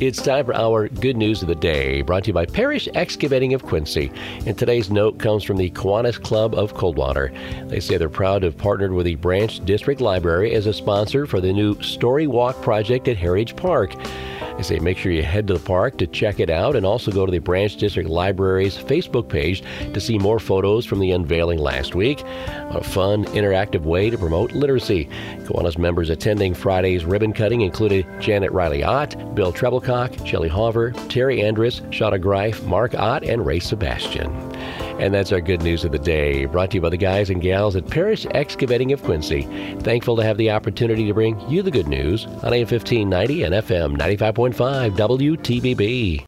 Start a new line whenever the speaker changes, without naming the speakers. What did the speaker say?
It's time for our good news of the day, brought to you by Parrish Excavating of Quincy. And today's note comes from the Kiwanis Club of Coldwater. They say they're proud to have partnered with the Branch District Library as a sponsor for the new Story Walk project at Heritage Park. They say make sure you head to the park to check it out and also go to the Branch District Library's Facebook page to see more photos from the unveiling last week. A fun, interactive way to promote literacy. Kiwanis members attending Friday's ribbon cutting included Janet Riley Ott, Bill Treblecock, Shelley Hover, Terry Andrus, Shada Greif, Mark Ott, and Ray Sebastian. And that's our good news of the day, brought to you by the guys and gals at Parrish Excavating of Quincy. Thankful to have the opportunity to bring you the good news on AM 1590 and FM 95.5 WTVB.